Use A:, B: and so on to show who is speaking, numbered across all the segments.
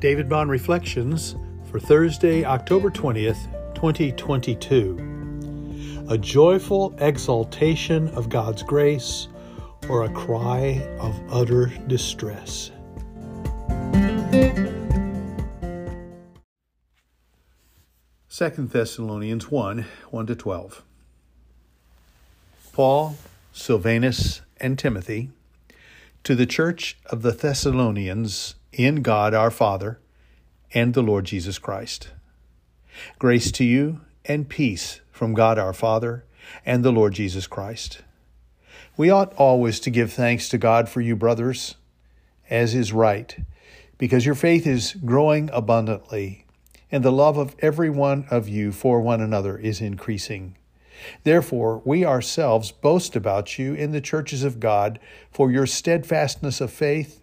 A: David Bond Reflections for Thursday, October 20th, 2022. A joyful exaltation of God's grace or a cry of utter distress. Second Thessalonians 1 1 to 12. Paul, Silvanus, and Timothy, to the church of the Thessalonians in God our Father and the Lord Jesus Christ. Grace to you and peace from God our Father and the Lord Jesus Christ. We ought always to give thanks to God for you, brothers, as is right, because your faith is growing abundantly, and the love of every one of you for one another is increasing. Therefore, we ourselves boast about you in the churches of God for your steadfastness of faith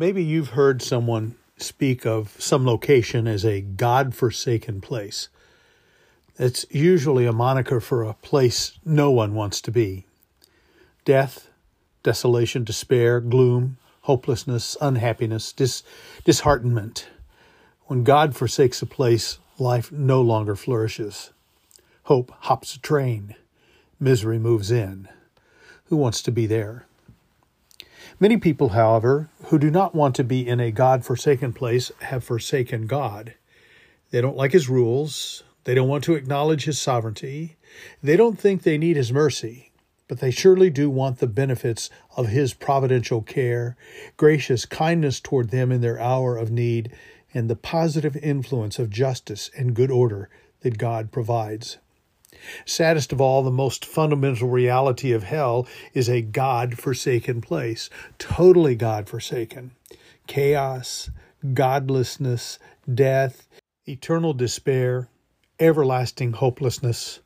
A: Maybe you've heard someone speak of some location as a God forsaken place. It's usually a moniker for a place no one wants to be. Death, desolation, despair, gloom, hopelessness, unhappiness, dis- disheartenment. When God forsakes a place, life no longer flourishes. Hope hops a train. Misery moves in. Who wants to be there? Many people, however, who do not want to be in a God forsaken place have forsaken God. They don't like his rules. They don't want to acknowledge his sovereignty. They don't think they need his mercy, but they surely do want the benefits of his providential care, gracious kindness toward them in their hour of need, and the positive influence of justice and good order that God provides. Saddest of all, the most fundamental reality of hell is a God forsaken place, totally God forsaken. Chaos, godlessness, death, eternal despair, everlasting hopelessness,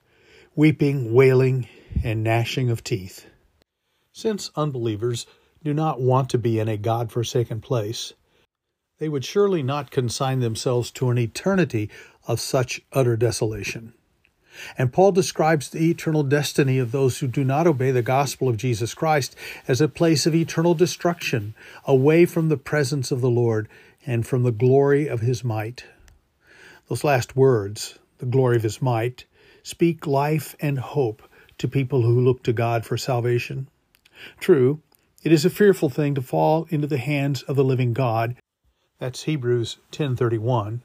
A: weeping, wailing, and gnashing of teeth. Since unbelievers do not want to be in a God forsaken place, they would surely not consign themselves to an eternity of such utter desolation. And Paul describes the eternal destiny of those who do not obey the gospel of Jesus Christ as a place of eternal destruction, away from the presence of the Lord and from the glory of his might. Those last words, the glory of his might, speak life and hope to people who look to God for salvation. True, it is a fearful thing to fall into the hands of the living God. That's Hebrews 10:31.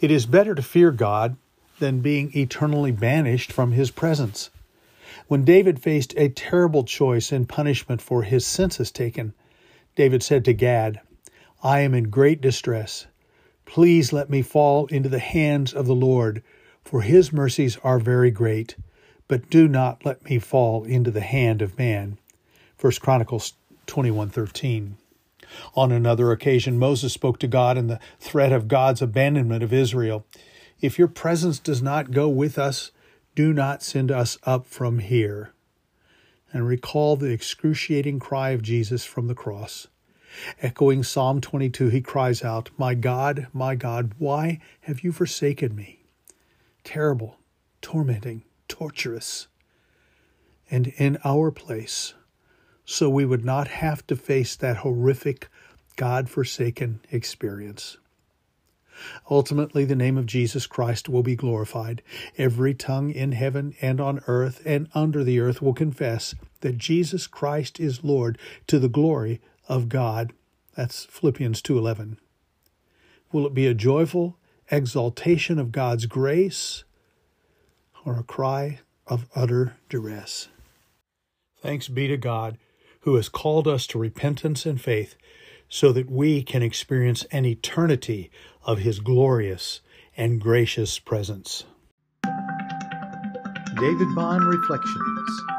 A: It is better to fear God than being eternally banished from his presence. When David faced a terrible choice in punishment for his census taken, David said to Gad, I am in great distress. Please let me fall into the hands of the Lord, for his mercies are very great, but do not let me fall into the hand of man. 1 Chronicles 21:13. On another occasion Moses spoke to God in the threat of God's abandonment of Israel. If your presence does not go with us, do not send us up from here. And recall the excruciating cry of Jesus from the cross. Echoing Psalm 22, he cries out, My God, my God, why have you forsaken me? Terrible, tormenting, torturous. And in our place, so we would not have to face that horrific, God forsaken experience. Ultimately, the name of Jesus Christ will be glorified. Every tongue in heaven and on earth and under the earth will confess that Jesus Christ is Lord to the glory of God. That's Philippians 2:11. Will it be a joyful exaltation of God's grace or a cry of utter duress? Thanks be to God who has called us to repentance and faith so that we can experience an eternity of His glorious and gracious presence.
B: David Bond Reflections